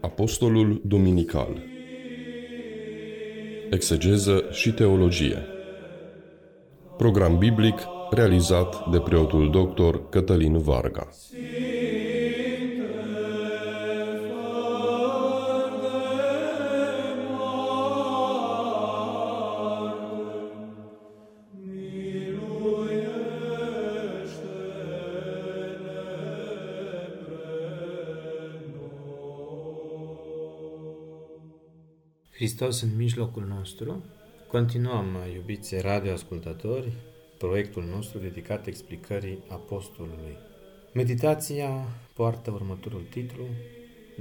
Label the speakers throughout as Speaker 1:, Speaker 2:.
Speaker 1: Apostolul Duminical Exegeză și teologie Program biblic realizat de preotul doctor Cătălin Varga.
Speaker 2: Hristos în mijlocul nostru. Continuăm, iubiți radioascultători, proiectul nostru dedicat explicării Apostolului. Meditația poartă următorul titlu,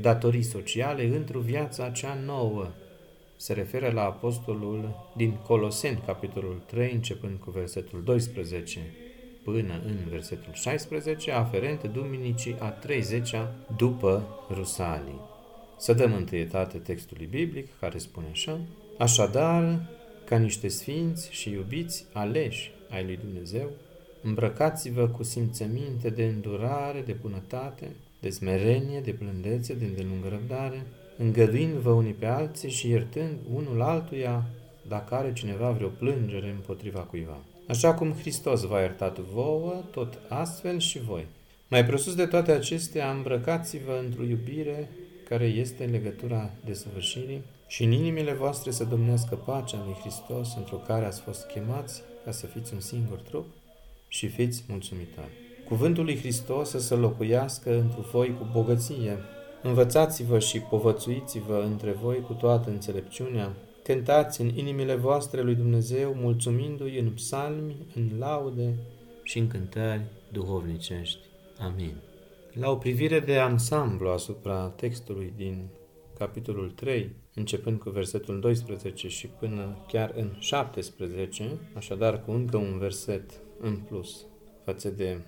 Speaker 2: Datorii sociale într-o viața cea nouă. Se referă la Apostolul din Coloseni, capitolul 3, începând cu versetul 12 până în versetul 16, aferent Duminicii a 30-a după Rusalii. Să dăm întâietate textului biblic care spune așa, Așadar, ca niște sfinți și iubiți aleși ai lui Dumnezeu, îmbrăcați-vă cu simțăminte de îndurare, de bunătate, de smerenie, de blândețe, de îndelungă răbdare, îngăduind-vă unii pe alții și iertând unul altuia dacă are cineva vreo plângere împotriva cuiva. Așa cum Hristos v-a iertat vouă, tot astfel și voi. Mai presus de toate acestea, îmbrăcați-vă într-o iubire care este legătura desăvârșirii și în inimile voastre să domnească pacea lui Hristos, într-o care ați fost chemați ca să fiți un singur trup și fiți mulțumitori. Cuvântul lui Hristos să se locuiască într voi cu bogăție. Învățați-vă și povățuiți-vă între voi cu toată înțelepciunea. Cântați în inimile voastre lui Dumnezeu, mulțumindu-i în psalmi, în laude și în cântări duhovnicești. Amin. La o privire de ansamblu asupra textului din capitolul 3, începând cu versetul 12 și până chiar în 17, așadar cu încă un verset în plus față de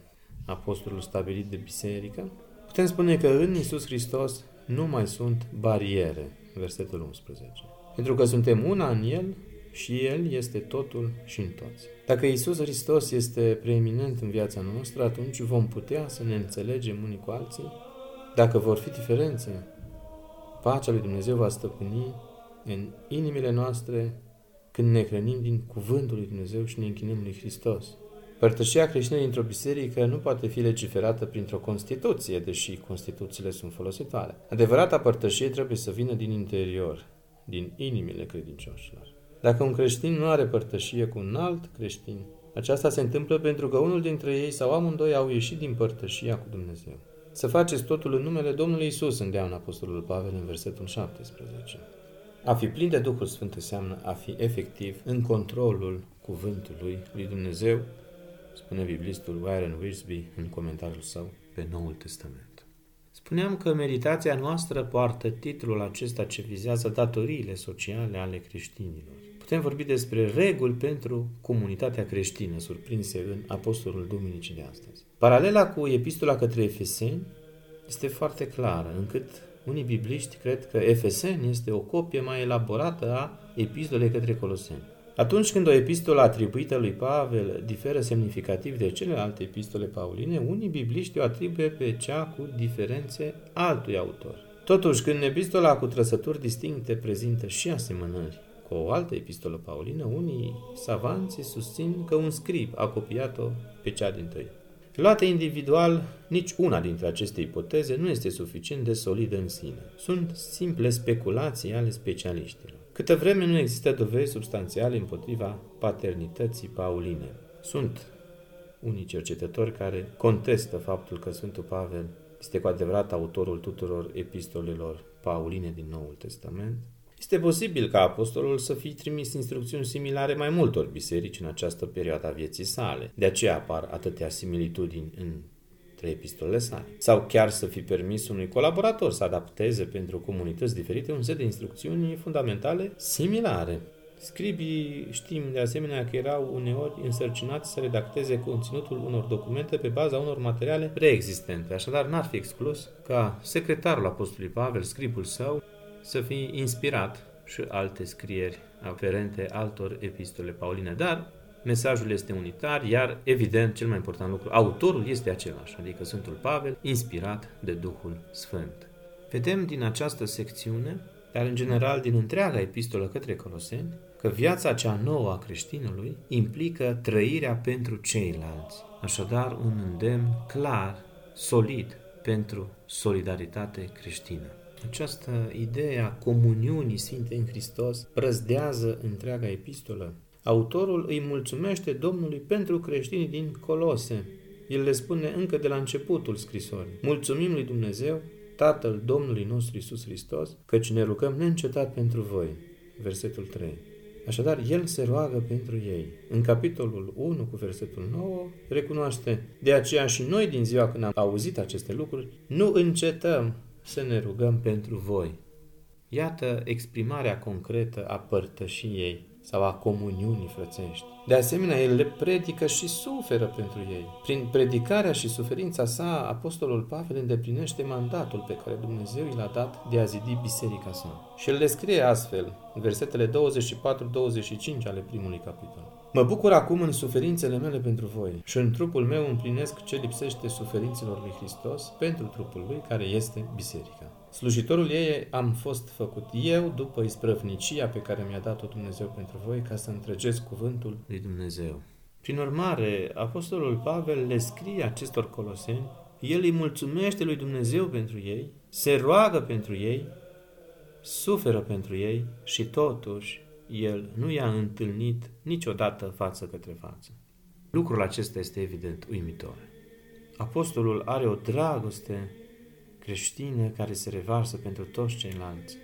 Speaker 2: apostolul stabilit de biserică, putem spune că în Isus Hristos nu mai sunt bariere, versetul 11. Pentru că suntem una în El și El este totul și în toți. Dacă Isus Hristos este preeminent în viața noastră, atunci vom putea să ne înțelegem unii cu alții. Dacă vor fi diferențe, pacea lui Dumnezeu va stăpâni în inimile noastre când ne hrănim din cuvântul lui Dumnezeu și ne închinăm lui Hristos. Părtășia creștină dintr-o biserică nu poate fi legiferată printr-o Constituție, deși Constituțiile sunt folositoare. Adevărata părtășie trebuie să vină din interior, din inimile credincioșilor. Dacă un creștin nu are părtășie cu un alt creștin, aceasta se întâmplă pentru că unul dintre ei sau amândoi au ieșit din părtășia cu Dumnezeu. Să faceți totul în numele Domnului Isus, îndeamnă Apostolul Pavel în versetul 17. A fi plin de Duhul Sfânt înseamnă a fi efectiv în controlul cuvântului lui Dumnezeu, spune biblistul Warren Wiersbe în comentariul său pe Noul Testament. Spuneam că meditația noastră poartă titlul acesta ce vizează datoriile sociale ale creștinilor. Putem vorbi despre reguli pentru comunitatea creștină surprinse în Apostolul Duminicii de astăzi. Paralela cu epistola către Efeseni este foarte clară, încât unii bibliști cred că Efeseni este o copie mai elaborată a epistolei către Coloseni. Atunci când o epistolă atribuită lui Pavel diferă semnificativ de celelalte epistole pauline, unii bibliști o atribuie pe cea cu diferențe altui autor. Totuși, când epistola cu trăsături distincte prezintă și asemănări cu o altă epistolă paulină, unii savanți susțin că un scrib a copiat-o pe cea din tăi. Luată individual, nici una dintre aceste ipoteze nu este suficient de solidă în sine. Sunt simple speculații ale specialiștilor. Câtă vreme nu există dovezi substanțiale împotriva paternității pauline. Sunt unii cercetători care contestă faptul că Sfântul Pavel este cu adevărat autorul tuturor epistolelor pauline din Noul Testament. Este posibil ca apostolul să fi trimis instrucțiuni similare mai multor biserici în această perioadă a vieții sale. De aceea apar atâtea similitudini în trei epistolele sale. Sau chiar să fi permis unui colaborator să adapteze pentru comunități diferite un set de instrucțiuni fundamentale similare. Scribii știm de asemenea că erau uneori însărcinați să redacteze conținutul unor documente pe baza unor materiale preexistente. Așadar, n-ar fi exclus ca secretarul Apostolului Pavel, scribul său, să fie inspirat și alte scrieri aferente altor epistole pauline. Dar mesajul este unitar, iar, evident, cel mai important lucru, autorul este același, adică Sfântul Pavel, inspirat de Duhul Sfânt. Vedem din această secțiune, dar în general din întreaga epistolă către Coloseni, că viața cea nouă a creștinului implică trăirea pentru ceilalți. Așadar, un îndemn clar, solid pentru solidaritate creștină. Această idee a comuniunii Sfinte în Hristos prăzdează întreaga epistolă. Autorul îi mulțumește Domnului pentru creștinii din Colose. El le spune încă de la începutul scrisorii. Mulțumim lui Dumnezeu, Tatăl Domnului nostru Isus Hristos, căci ne rugăm neîncetat pentru voi. Versetul 3. Așadar, el se roagă pentru ei. În capitolul 1 cu versetul 9 recunoaște, de aceea și noi din ziua când am auzit aceste lucruri, nu încetăm să ne rugăm pentru voi. Iată exprimarea concretă a părtășiei sau a comuniunii frățești. De asemenea, el le predică și suferă pentru ei. Prin predicarea și suferința sa, Apostolul Pavel îndeplinește mandatul pe care Dumnezeu i l-a dat de a zidi biserica sa. Și el le scrie astfel, în versetele 24-25 ale primului capitol. Mă bucur acum în suferințele mele pentru voi și în trupul meu împlinesc ce lipsește suferințelor lui Hristos pentru trupul lui care este biserica. Slujitorul ei am fost făcut eu după isprăvnicia pe care mi-a dat-o Dumnezeu pentru voi ca să întregesc cuvântul lui Dumnezeu. Prin urmare, Apostolul Pavel le scrie acestor coloseni, el îi mulțumește lui Dumnezeu pentru ei, se roagă pentru ei, suferă pentru ei și totuși el nu i-a întâlnit niciodată față către față. Lucrul acesta este evident uimitor. Apostolul are o dragoste creștină care se revarsă pentru toți ceilalți.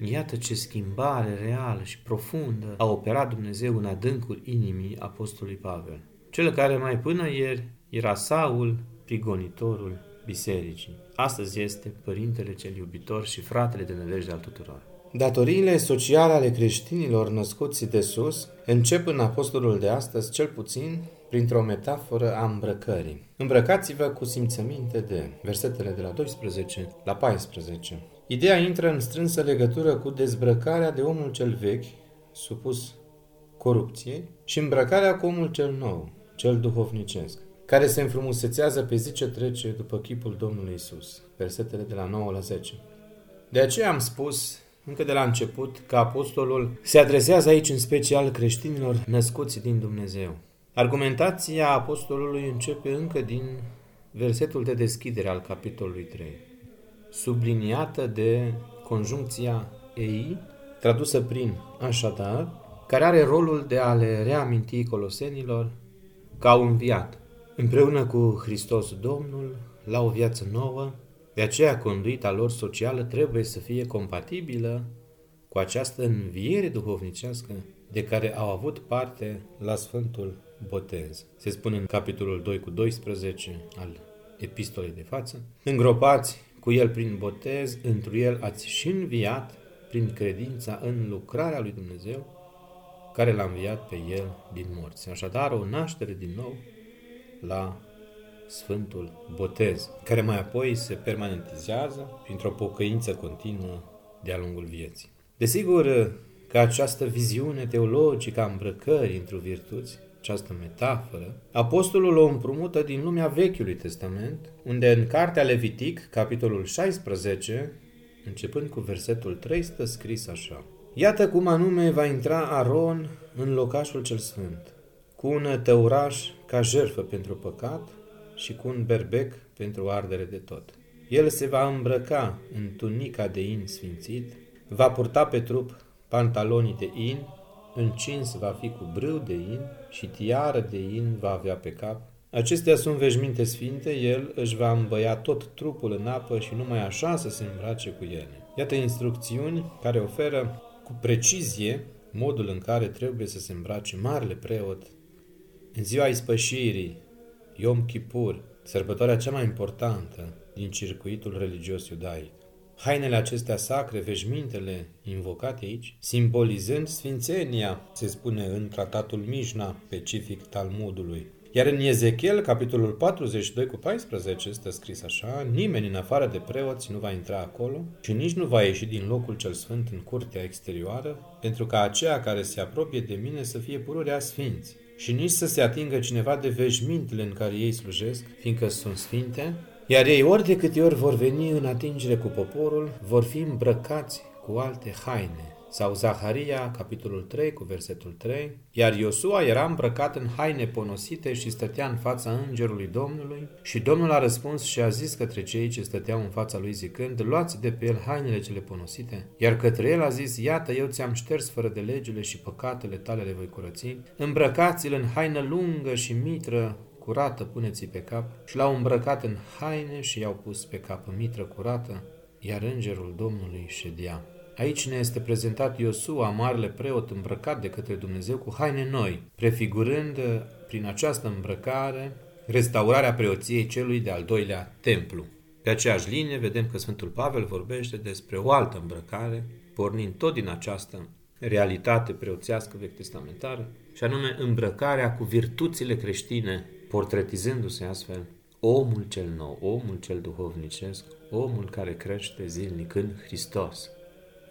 Speaker 2: Iată ce schimbare reală și profundă a operat Dumnezeu în adâncul inimii apostolului Pavel. Cel care mai până ieri era Saul, prigonitorul bisericii. Astăzi este Părintele cel iubitor și fratele de nădejde al tuturor. Datoriile sociale ale creștinilor născuți de sus încep în apostolul de astăzi, cel puțin printr-o metaforă a îmbrăcării. Îmbrăcați-vă cu simțăminte de versetele de la 12 la 14. Ideea intră în strânsă legătură cu dezbrăcarea de omul cel vechi, supus corupției, și îmbrăcarea cu omul cel nou, cel duhovnicesc, care se înfrumusețează pe zi ce trece după chipul Domnului Isus. Versetele de la 9 la 10. De aceea am spus încă de la început că apostolul se adresează aici în special creștinilor născuți din Dumnezeu. Argumentația apostolului începe încă din versetul de deschidere al capitolului 3, subliniată de conjuncția ei, tradusă prin așadar, care are rolul de a le reaminti colosenilor că au înviat împreună cu Hristos Domnul la o viață nouă, de aceea conduita lor socială trebuie să fie compatibilă cu această înviere duhovnicească de care au avut parte la Sfântul botez. Se spune în capitolul 2 cu 12 al epistolei de față. Îngropați cu el prin botez, întru el ați și înviat prin credința în lucrarea lui Dumnezeu, care l-a înviat pe el din morți. Așadar, o naștere din nou la Sfântul Botez, care mai apoi se permanentizează printr-o pocăință continuă de-a lungul vieții. Desigur că această viziune teologică a îmbrăcării într-o virtuți această metaforă, apostolul o împrumută din lumea Vechiului Testament, unde în Cartea Levitic, capitolul 16, începând cu versetul 3, stă scris așa. Iată cum anume va intra Aron în locașul cel sfânt, cu un tăuraș ca jertfă pentru păcat și cu un berbec pentru ardere de tot. El se va îmbrăca în tunica de in sfințit, va purta pe trup pantalonii de in încins va fi cu brâu de in și tiară de in va avea pe cap. Acestea sunt veșminte sfinte, el își va îmbăia tot trupul în apă și numai așa să se îmbrace cu ele. Iată instrucțiuni care oferă cu precizie modul în care trebuie să se îmbrace marele preot în ziua ispășirii, Yom Kippur, sărbătoarea cea mai importantă din circuitul religios iudaic hainele acestea sacre, veșmintele invocate aici, simbolizând sfințenia, se spune în tratatul Mijna, specific Talmudului. Iar în Ezechiel, capitolul 42 cu 14, este scris așa, nimeni în afară de preoți nu va intra acolo și nici nu va ieși din locul cel sfânt în curtea exterioară, pentru ca aceea care se apropie de mine să fie pururea sfinți și nici să se atingă cineva de veșmintele în care ei slujesc, fiindcă sunt sfinte, Iar ei ori de câte ori vor veni în atingere cu poporul, vor fi îmbrăcați cu alte haine, sau Zaharia, capitolul 3, cu versetul 3, iar Iosua era îmbrăcat în haine ponosite și stătea în fața îngerului Domnului. Și Domnul a răspuns și a zis către cei ce stăteau în fața lui zicând, luați de pe el hainele cele ponosite, iar către el a zis, iată, eu ți-am șters fără de legile și păcatele tale le voi curăți, îmbrăcați-l în haină lungă și mitră, curată puneți pe cap. Și l-au îmbrăcat în haine și i-au pus pe cap mitră curată, iar îngerul Domnului ședea. Aici ne este prezentat Iosua, marele preot îmbrăcat de către Dumnezeu cu haine noi, prefigurând prin această îmbrăcare restaurarea preoției celui de-al doilea templu. Pe aceeași linie vedem că Sfântul Pavel vorbește despre o altă îmbrăcare, pornind tot din această realitate preoțească vechi testamentară, și anume îmbrăcarea cu virtuțile creștine, portretizându-se astfel omul cel nou, omul cel duhovnicesc, omul care crește zilnic în Hristos.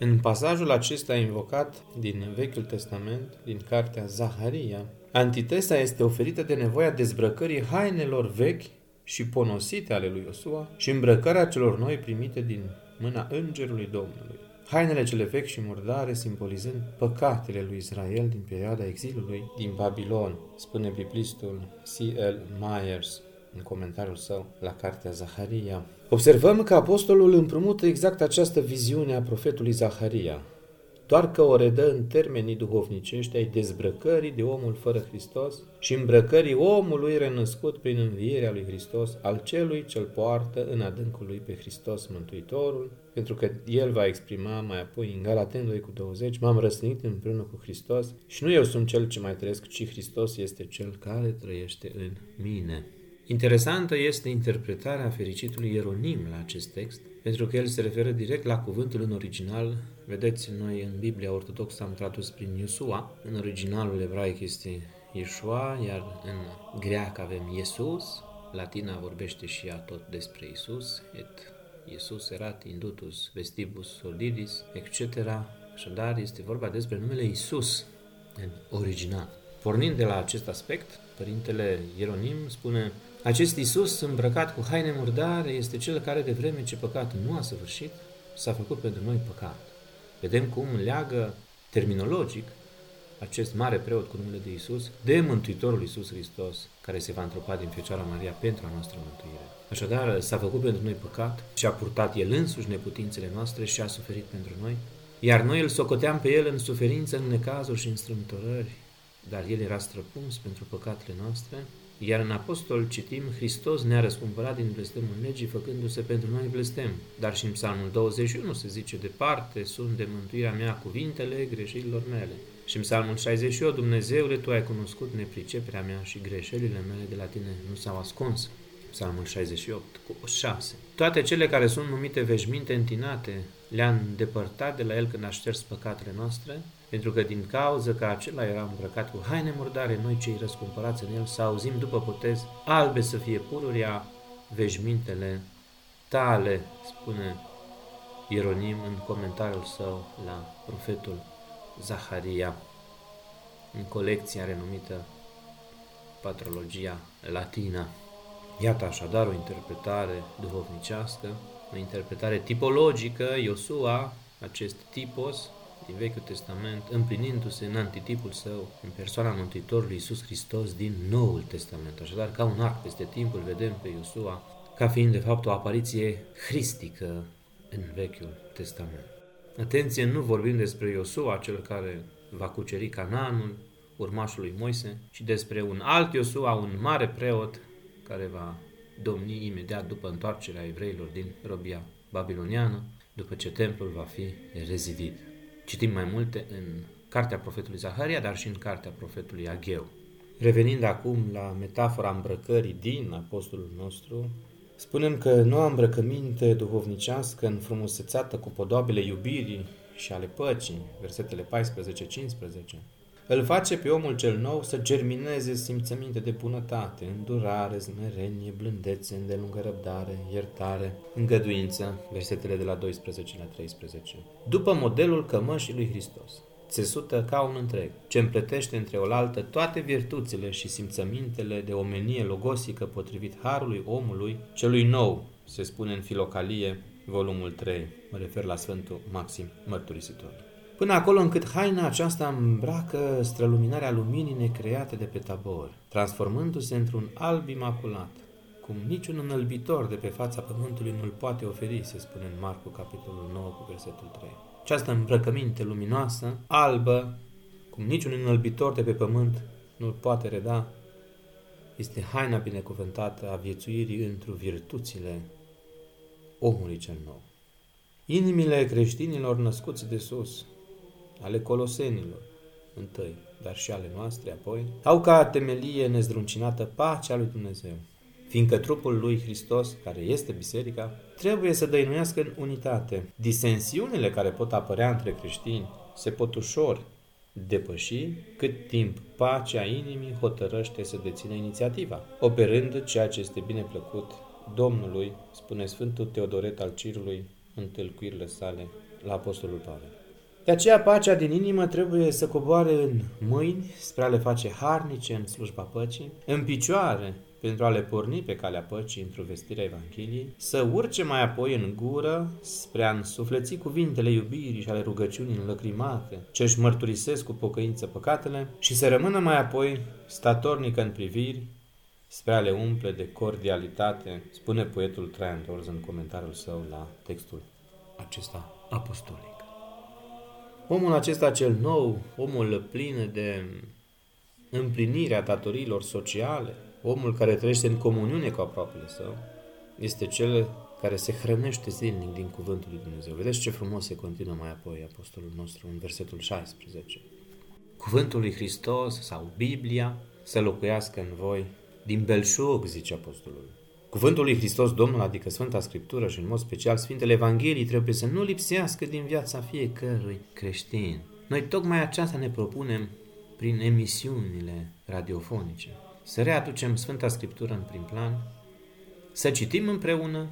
Speaker 2: În pasajul acesta invocat din Vechiul Testament, din cartea Zaharia, antitesa este oferită de nevoia dezbrăcării hainelor vechi și ponosite ale lui Iosua și îmbrăcarea celor noi primite din mâna Îngerului Domnului. Hainele cele vechi și murdare simbolizând păcatele lui Israel din perioada exilului din Babilon, spune biblistul C.L. Myers în comentariul său la cartea Zaharia. Observăm că apostolul împrumută exact această viziune a profetului Zaharia, doar că o redă în termenii duhovnicești ai dezbrăcării de omul fără Hristos și îmbrăcării omului renăscut prin învierea lui Hristos, al celui ce-l poartă în adâncul lui pe Hristos Mântuitorul, pentru că el va exprima mai apoi în Galaten 2 cu 20, m-am răsnit împreună cu Hristos și nu eu sunt cel ce mai trăiesc, ci Hristos este cel care trăiește în mine. Interesantă este interpretarea fericitului Ieronim la acest text, pentru că el se referă direct la cuvântul în original. Vedeți, noi în Biblia Ortodoxă am tradus prin Iosua, în originalul ebraic este Yeshua, iar în greacă avem Iesus, latina vorbește și ea tot despre Isus, et Iesus erat indutus vestibus sordidis, etc. Așadar, este vorba despre numele Isus în original. Pornind de la acest aspect, Părintele Ieronim spune acest Isus, îmbrăcat cu haine murdare, este cel care de vreme ce păcat nu a săvârșit, s-a făcut pentru noi păcat. Vedem cum leagă terminologic acest mare preot cu numele de Isus de Mântuitorul Isus Hristos, care se va întropa din Fecioara Maria pentru a noastră mântuire. Așadar, s-a făcut pentru noi păcat și a purtat El însuși neputințele noastre și a suferit pentru noi, iar noi îl socoteam pe El în suferință, în necazuri și în strâmtorări, dar El era străpuns pentru păcatele noastre iar în apostol citim, Hristos ne-a răscumpărat din blestemul legii, făcându-se pentru noi blestem. Dar și în psalmul 21 se zice, departe sunt de mântuirea mea cuvintele greșelilor mele. Și în psalmul 68, Dumnezeule, Tu ai cunoscut nepriceperea mea și greșelile mele de la Tine nu s-au ascuns. Psalmul 68, cu 6. Toate cele care sunt numite veșminte întinate le-a îndepărtat de la El când a șters păcatele noastre pentru că din cauză că acela era îmbrăcat cu haine murdare, noi cei răscumpărați în el să auzim după potez, albe să fie pururia veșmintele tale, spune Ieronim în comentariul său la profetul Zaharia, în colecția renumită Patrologia Latina. Iată așadar o interpretare duhovnicească, o interpretare tipologică, Iosua, acest tipos, din Vechiul Testament, împlinindu-se în antitipul său, în persoana Mântuitorului Iisus Hristos din Noul Testament. Așadar, ca un arc peste timp, îl vedem pe Iosua ca fiind, de fapt, o apariție hristică în Vechiul Testament. Atenție, nu vorbim despre Iosua, cel care va cuceri Canaanul, urmașul lui Moise, ci despre un alt Iosua, un mare preot, care va domni imediat după întoarcerea evreilor din robia babiloniană, după ce templul va fi rezidit. Citim mai multe în cartea profetului Zaharia, dar și în cartea profetului Agheu. Revenind acum la metafora îmbrăcării din apostolul nostru, spunem că noua îmbrăcăminte duhovnicească înfrumusețată cu podoabele iubirii și ale păcii, versetele 14-15, îl face pe omul cel nou să germineze simțăminte de bunătate, îndurare, smerenie, blândețe, îndelungă răbdare, iertare, îngăduință, versetele de la 12 la 13, după modelul cămășii lui Hristos. țesută ca un întreg, ce împletește între oaltă toate virtuțile și simțămintele de omenie logosică potrivit harului omului, celui nou, se spune în Filocalie, volumul 3, mă refer la Sfântul Maxim Mărturisitor. Până acolo încât haina aceasta îmbracă străluminarea luminii necreate de pe tabor, transformându-se într-un alb imaculat, cum niciun înălbitor de pe fața pământului nu-l poate oferi, se spune în Marcu, capitolul 9, cu versetul 3. Această îmbrăcăminte luminoasă, albă, cum niciun înălbitor de pe pământ nu-l poate reda, este haina binecuvântată a viețuirii într virtuțile omului cel nou. Inimile creștinilor născuți de sus, ale colosenilor, întâi, dar și ale noastre apoi, au ca temelie nezdruncinată pacea lui Dumnezeu, fiindcă trupul lui Hristos, care este biserica, trebuie să dăinuiască în unitate. Disensiunile care pot apărea între creștini se pot ușor depăși cât timp pacea inimii hotărăște să dețină inițiativa, operând ceea ce este bine plăcut Domnului, spune Sfântul Teodoret al Cirului în tâlcuirile sale la Apostolul Pavel. De aceea pacea din inimă trebuie să coboare în mâini spre a le face harnice în slujba păcii, în picioare pentru a le porni pe calea păcii într-o vestirea Evangheliei, să urce mai apoi în gură spre a însufleți cuvintele iubirii și ale rugăciunii înlăcrimate, ce își mărturisesc cu pocăință păcatele și să rămână mai apoi statornică în priviri spre a le umple de cordialitate, spune poetul Traian Dorz în comentariul său la textul acesta apostolic. Omul acesta cel nou, omul plin de împlinirea datoriilor sociale, omul care trăiește în comuniune cu aproapele său, este cel care se hrănește zilnic din cuvântul lui Dumnezeu. Vedeți ce frumos se continuă mai apoi apostolul nostru în versetul 16. Cuvântul lui Hristos sau Biblia să locuiască în voi din belșug, zice apostolul. Cuvântul lui Hristos Domnul, adică Sfânta Scriptură și în mod special Sfintele Evangheliei, trebuie să nu lipsească din viața fiecărui creștin. Noi tocmai aceasta ne propunem prin emisiunile radiofonice. Să readucem Sfânta Scriptură în prim plan, să citim împreună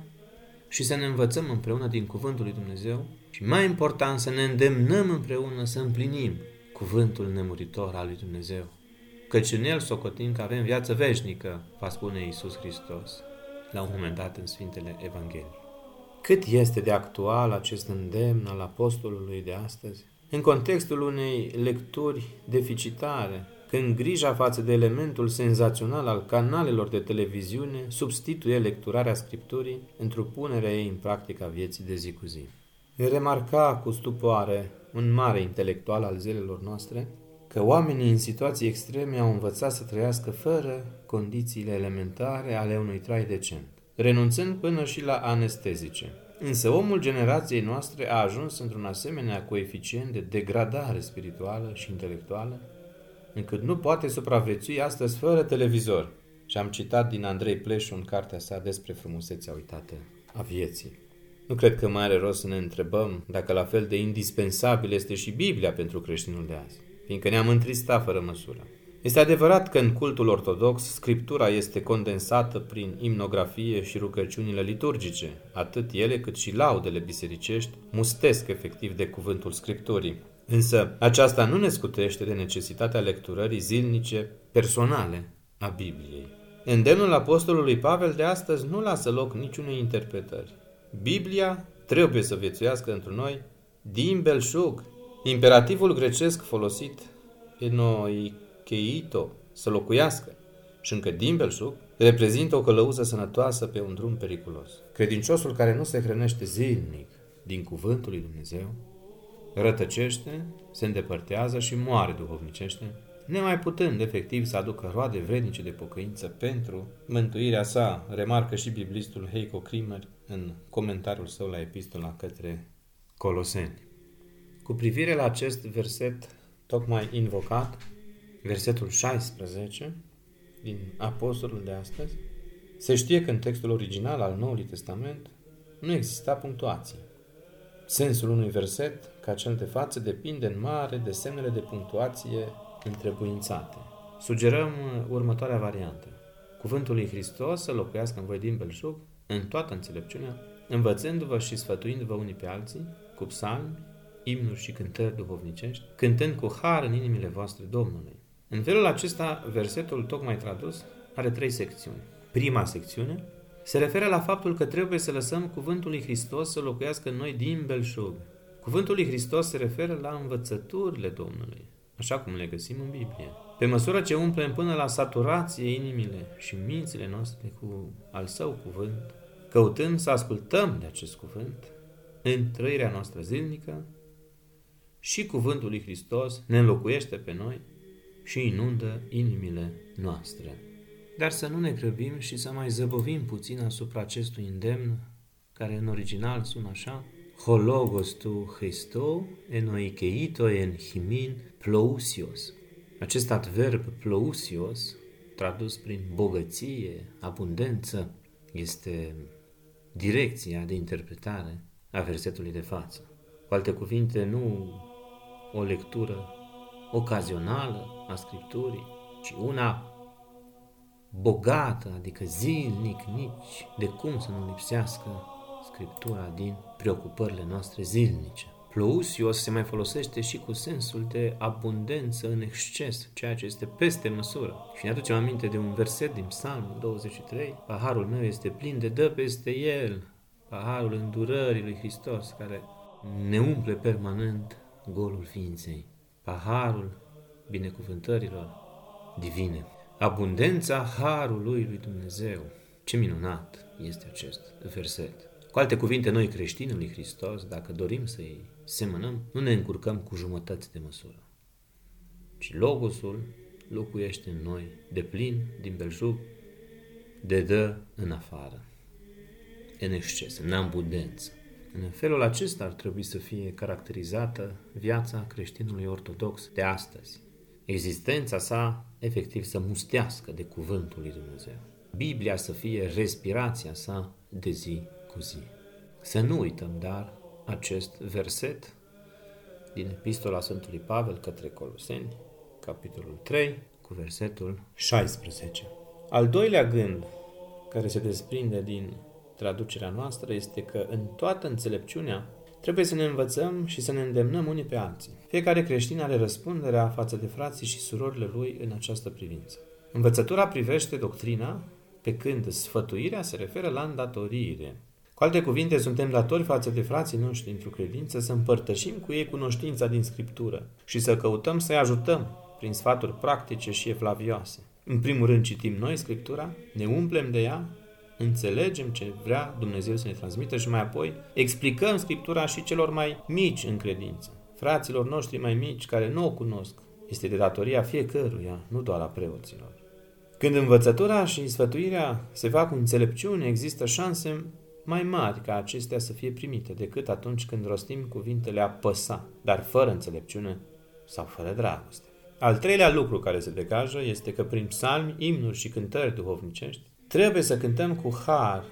Speaker 2: și să ne învățăm împreună din Cuvântul lui Dumnezeu și mai important să ne îndemnăm împreună să împlinim Cuvântul nemuritor al lui Dumnezeu. Căci în El socotim că avem viață veșnică, va spune Iisus Hristos la un moment dat în Sfintele Evanghelii. Cât este de actual acest îndemn al apostolului de astăzi? În contextul unei lecturi deficitare, când grija față de elementul senzațional al canalelor de televiziune substituie lecturarea Scripturii într-o punere ei în practica vieții de zi cu zi. Remarca cu stupoare un mare intelectual al zilelor noastre că oamenii în situații extreme au învățat să trăiască fără condițiile elementare ale unui trai decent, renunțând până și la anestezice. Însă omul generației noastre a ajuns într-un asemenea coeficient de degradare spirituală și intelectuală, încât nu poate supraviețui astăzi fără televizor. Și am citat din Andrei Pleșu în cartea sa despre frumusețea uitată a vieții. Nu cred că mai are rost să ne întrebăm dacă la fel de indispensabil este și Biblia pentru creștinul de azi fiindcă ne-am întristat fără măsură. Este adevărat că în cultul ortodox scriptura este condensată prin imnografie și rugăciunile liturgice, atât ele cât și laudele bisericești mustesc efectiv de cuvântul scripturii. Însă aceasta nu ne scutește de necesitatea lecturării zilnice personale a Bibliei. Îndemnul apostolului Pavel de astăzi nu lasă loc niciunei interpretări. Biblia trebuie să viețuiască într noi din belșug, Imperativul grecesc folosit enoikeito, să locuiască, și încă din belșug, reprezintă o călăuză sănătoasă pe un drum periculos. Credinciosul care nu se hrănește zilnic din cuvântul lui Dumnezeu, rătăcește, se îndepărtează și moare duhovnicește, nemai putând efectiv să aducă roade vrednice de pocăință pentru mântuirea sa, remarcă și biblistul Heiko Krimer în comentariul său la epistola către Coloseni. Cu privire la acest verset tocmai invocat, versetul 16 din Apostolul de astăzi, se știe că în textul original al Noului Testament nu exista punctuație. Sensul unui verset, ca cel de față, depinde în mare de semnele de punctuație întrebuințate. Sugerăm următoarea variantă. Cuvântul lui Hristos să locuiască în voi din belșug, în toată înțelepciunea, învățându-vă și sfătuindu-vă unii pe alții, cu psalmi, imnuri și cântări duhovnicești, cântând cu har în inimile voastre Domnului. În felul acesta, versetul tocmai tradus are trei secțiuni. Prima secțiune se referă la faptul că trebuie să lăsăm cuvântul lui Hristos să locuiască în noi din belșug. Cuvântul lui Hristos se referă la învățăturile Domnului, așa cum le găsim în Biblie. Pe măsură ce umplem până la saturație inimile și mințile noastre cu al său cuvânt, căutând să ascultăm de acest cuvânt în trăirea noastră zilnică și cuvântul lui Hristos ne înlocuiește pe noi și inundă inimile noastre. Dar să nu ne grăbim și să mai zăbovim puțin asupra acestui îndemn, care în original sună așa, Hologos tu Christo enoikeito en himin plousios. Acest adverb plousios, tradus prin bogăție, abundență, este direcția de interpretare a versetului de față. Cu alte cuvinte, nu o lectură ocazională a Scripturii, ci una bogată, adică zilnic, nici de cum să nu lipsească Scriptura din preocupările noastre zilnice. Plousios se mai folosește și cu sensul de abundență în exces, ceea ce este peste măsură. Și ne aducem aminte de un verset din Psalmul 23, Paharul meu este plin de dă peste el, paharul îndurării lui Hristos, care ne umple permanent golul ființei. Paharul binecuvântărilor divine. Abundența harului lui Dumnezeu. Ce minunat este acest verset. Cu alte cuvinte, noi creștinii lui Hristos, dacă dorim să-i semănăm, nu ne încurcăm cu jumătăți de măsură, ci Logosul locuiește în noi, de plin, din belșug, de dă în afară, în exces, în abundență. În felul acesta ar trebui să fie caracterizată viața creștinului ortodox de astăzi. Existența sa efectiv să mustească de cuvântul lui Dumnezeu. Biblia să fie respirația sa de zi cu zi. Să nu uităm, dar, acest verset din Epistola Sfântului Pavel către Coloseni, capitolul 3, cu versetul 16. Al doilea gând care se desprinde din traducerea noastră este că în toată înțelepciunea trebuie să ne învățăm și să ne îndemnăm unii pe alții. Fiecare creștin are răspunderea față de frații și surorile lui în această privință. Învățătura privește doctrina, pe când sfătuirea se referă la îndatorire. Cu alte cuvinte, suntem datori față de frații noștri într-o credință să împărtășim cu ei cunoștința din Scriptură și să căutăm să-i ajutăm prin sfaturi practice și evlavioase. În primul rând citim noi Scriptura, ne umplem de ea, înțelegem ce vrea Dumnezeu să ne transmită și mai apoi explicăm Scriptura și celor mai mici în credință, fraților noștri mai mici care nu o cunosc. Este de datoria fiecăruia, nu doar a preoților. Când învățătura și sfătuirea se fac cu înțelepciune, există șanse mai mari ca acestea să fie primite decât atunci când rostim cuvintele a păsa, dar fără înțelepciune sau fără dragoste. Al treilea lucru care se degajă este că prin psalmi, imnuri și cântări duhovnicești trebuie să cântăm cu har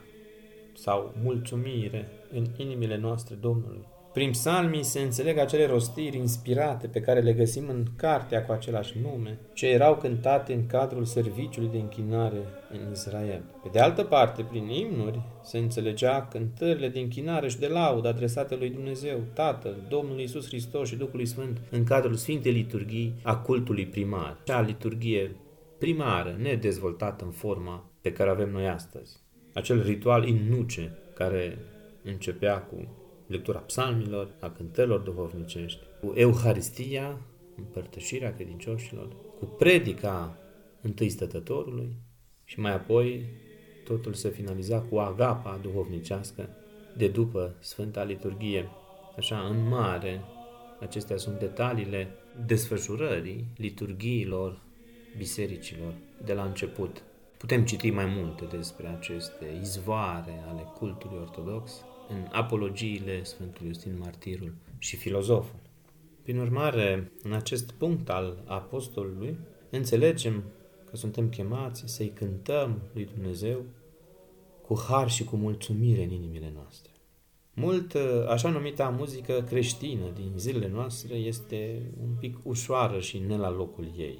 Speaker 2: sau mulțumire în inimile noastre Domnului. Prin psalmii se înțeleg acele rostiri inspirate pe care le găsim în cartea cu același nume, ce erau cântate în cadrul serviciului de închinare în Israel. Pe de altă parte, prin imnuri se înțelegea cântările de închinare și de laudă adresate lui Dumnezeu, Tatăl, Domnul Isus Hristos și Duhului Sfânt în cadrul Sfintei Liturghii a cultului primar, cea liturghie primară, nedezvoltată în forma pe care avem noi astăzi. Acel ritual innuce care începea cu lectura psalmilor, a cântărilor duhovnicești, cu Euharistia, împărtășirea credincioșilor, cu predica întâi stătătorului și mai apoi totul se finaliza cu agapa duhovnicească de după Sfânta Liturghie. Așa, în mare, acestea sunt detaliile desfășurării liturghiilor bisericilor de la început. Putem citi mai multe despre aceste izvoare ale cultului ortodox în apologiile Sfântului Iustin Martirul și filozoful. Prin urmare, în acest punct al apostolului, înțelegem că suntem chemați să-i cântăm lui Dumnezeu cu har și cu mulțumire în inimile noastre. Mult, așa numita muzică creștină din zilele noastre este un pic ușoară și ne la locul ei.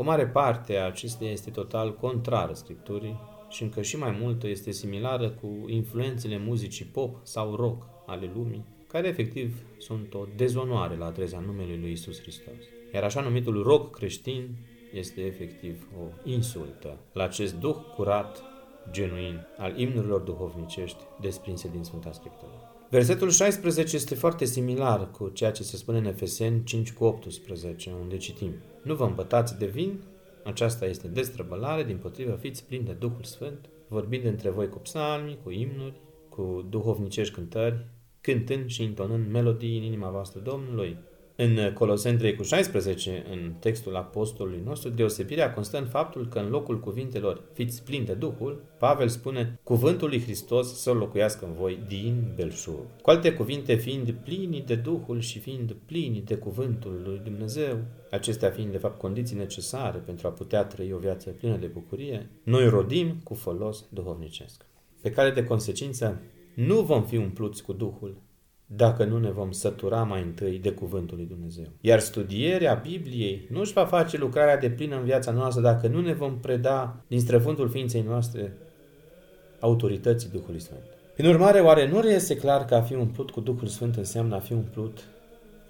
Speaker 2: O mare parte a acesteia este total contrară Scripturii și încă și mai multă este similară cu influențele muzicii pop sau rock ale lumii, care efectiv sunt o dezonoare la adresa numelui lui Isus Hristos. Iar așa numitul rog creștin este efectiv o insultă la acest duh curat, genuin, al imnurilor duhovnicești desprinse din Sfânta Scriptură. Versetul 16 este foarte similar cu ceea ce se spune în Efeseni 5 cu 18, unde citim Nu vă împătați de vin, aceasta este destrăbălare, din potrivă fiți plini de Duhul Sfânt, vorbind între voi cu psalmi, cu imnuri, cu duhovnicești cântări, cântând și intonând melodii în inima voastră Domnului, în Coloseni 3 cu 16, în textul apostolului nostru, deosebirea constă în faptul că în locul cuvintelor fiți plini de Duhul, Pavel spune cuvântul lui Hristos să locuiască în voi din belșug. Cu alte cuvinte, fiind plini de Duhul și fiind plini de cuvântul lui Dumnezeu, acestea fiind de fapt condiții necesare pentru a putea trăi o viață plină de bucurie, noi rodim cu folos duhovnicesc. Pe care de consecință nu vom fi umpluți cu Duhul, dacă nu ne vom sătura mai întâi de Cuvântul lui Dumnezeu. Iar studierea Bibliei nu își va face lucrarea de plină în viața noastră dacă nu ne vom preda din străfundul ființei noastre autorității Duhului Sfânt. Prin urmare, oare nu reiese clar că a fi umplut cu Duhul Sfânt înseamnă a fi umplut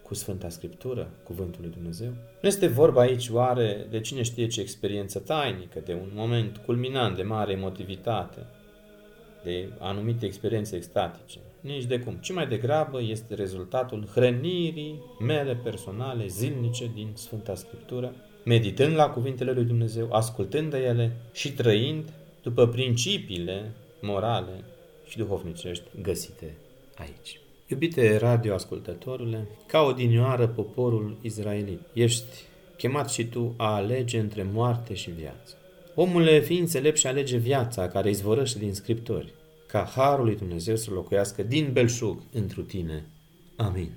Speaker 2: cu Sfânta Scriptură, Cuvântul lui Dumnezeu? Nu este vorba aici oare de cine știe ce experiență tainică, de un moment culminant de mare emotivitate, de anumite experiențe extatice, nici de cum, ci mai degrabă este rezultatul hrănirii mele personale, zilnice din Sfânta Scriptură, meditând la cuvintele lui Dumnezeu, ascultând de ele și trăind după principiile morale și duhovnicești găsite aici. Iubite radioascultătorule, ca odinioară poporul izraelit, ești chemat și tu a alege între moarte și viață. Omul fiind înțelept și alege viața care izvorăște din Scriptori ca harul lui Dumnezeu să locuiască din belșug întru tine. Amin.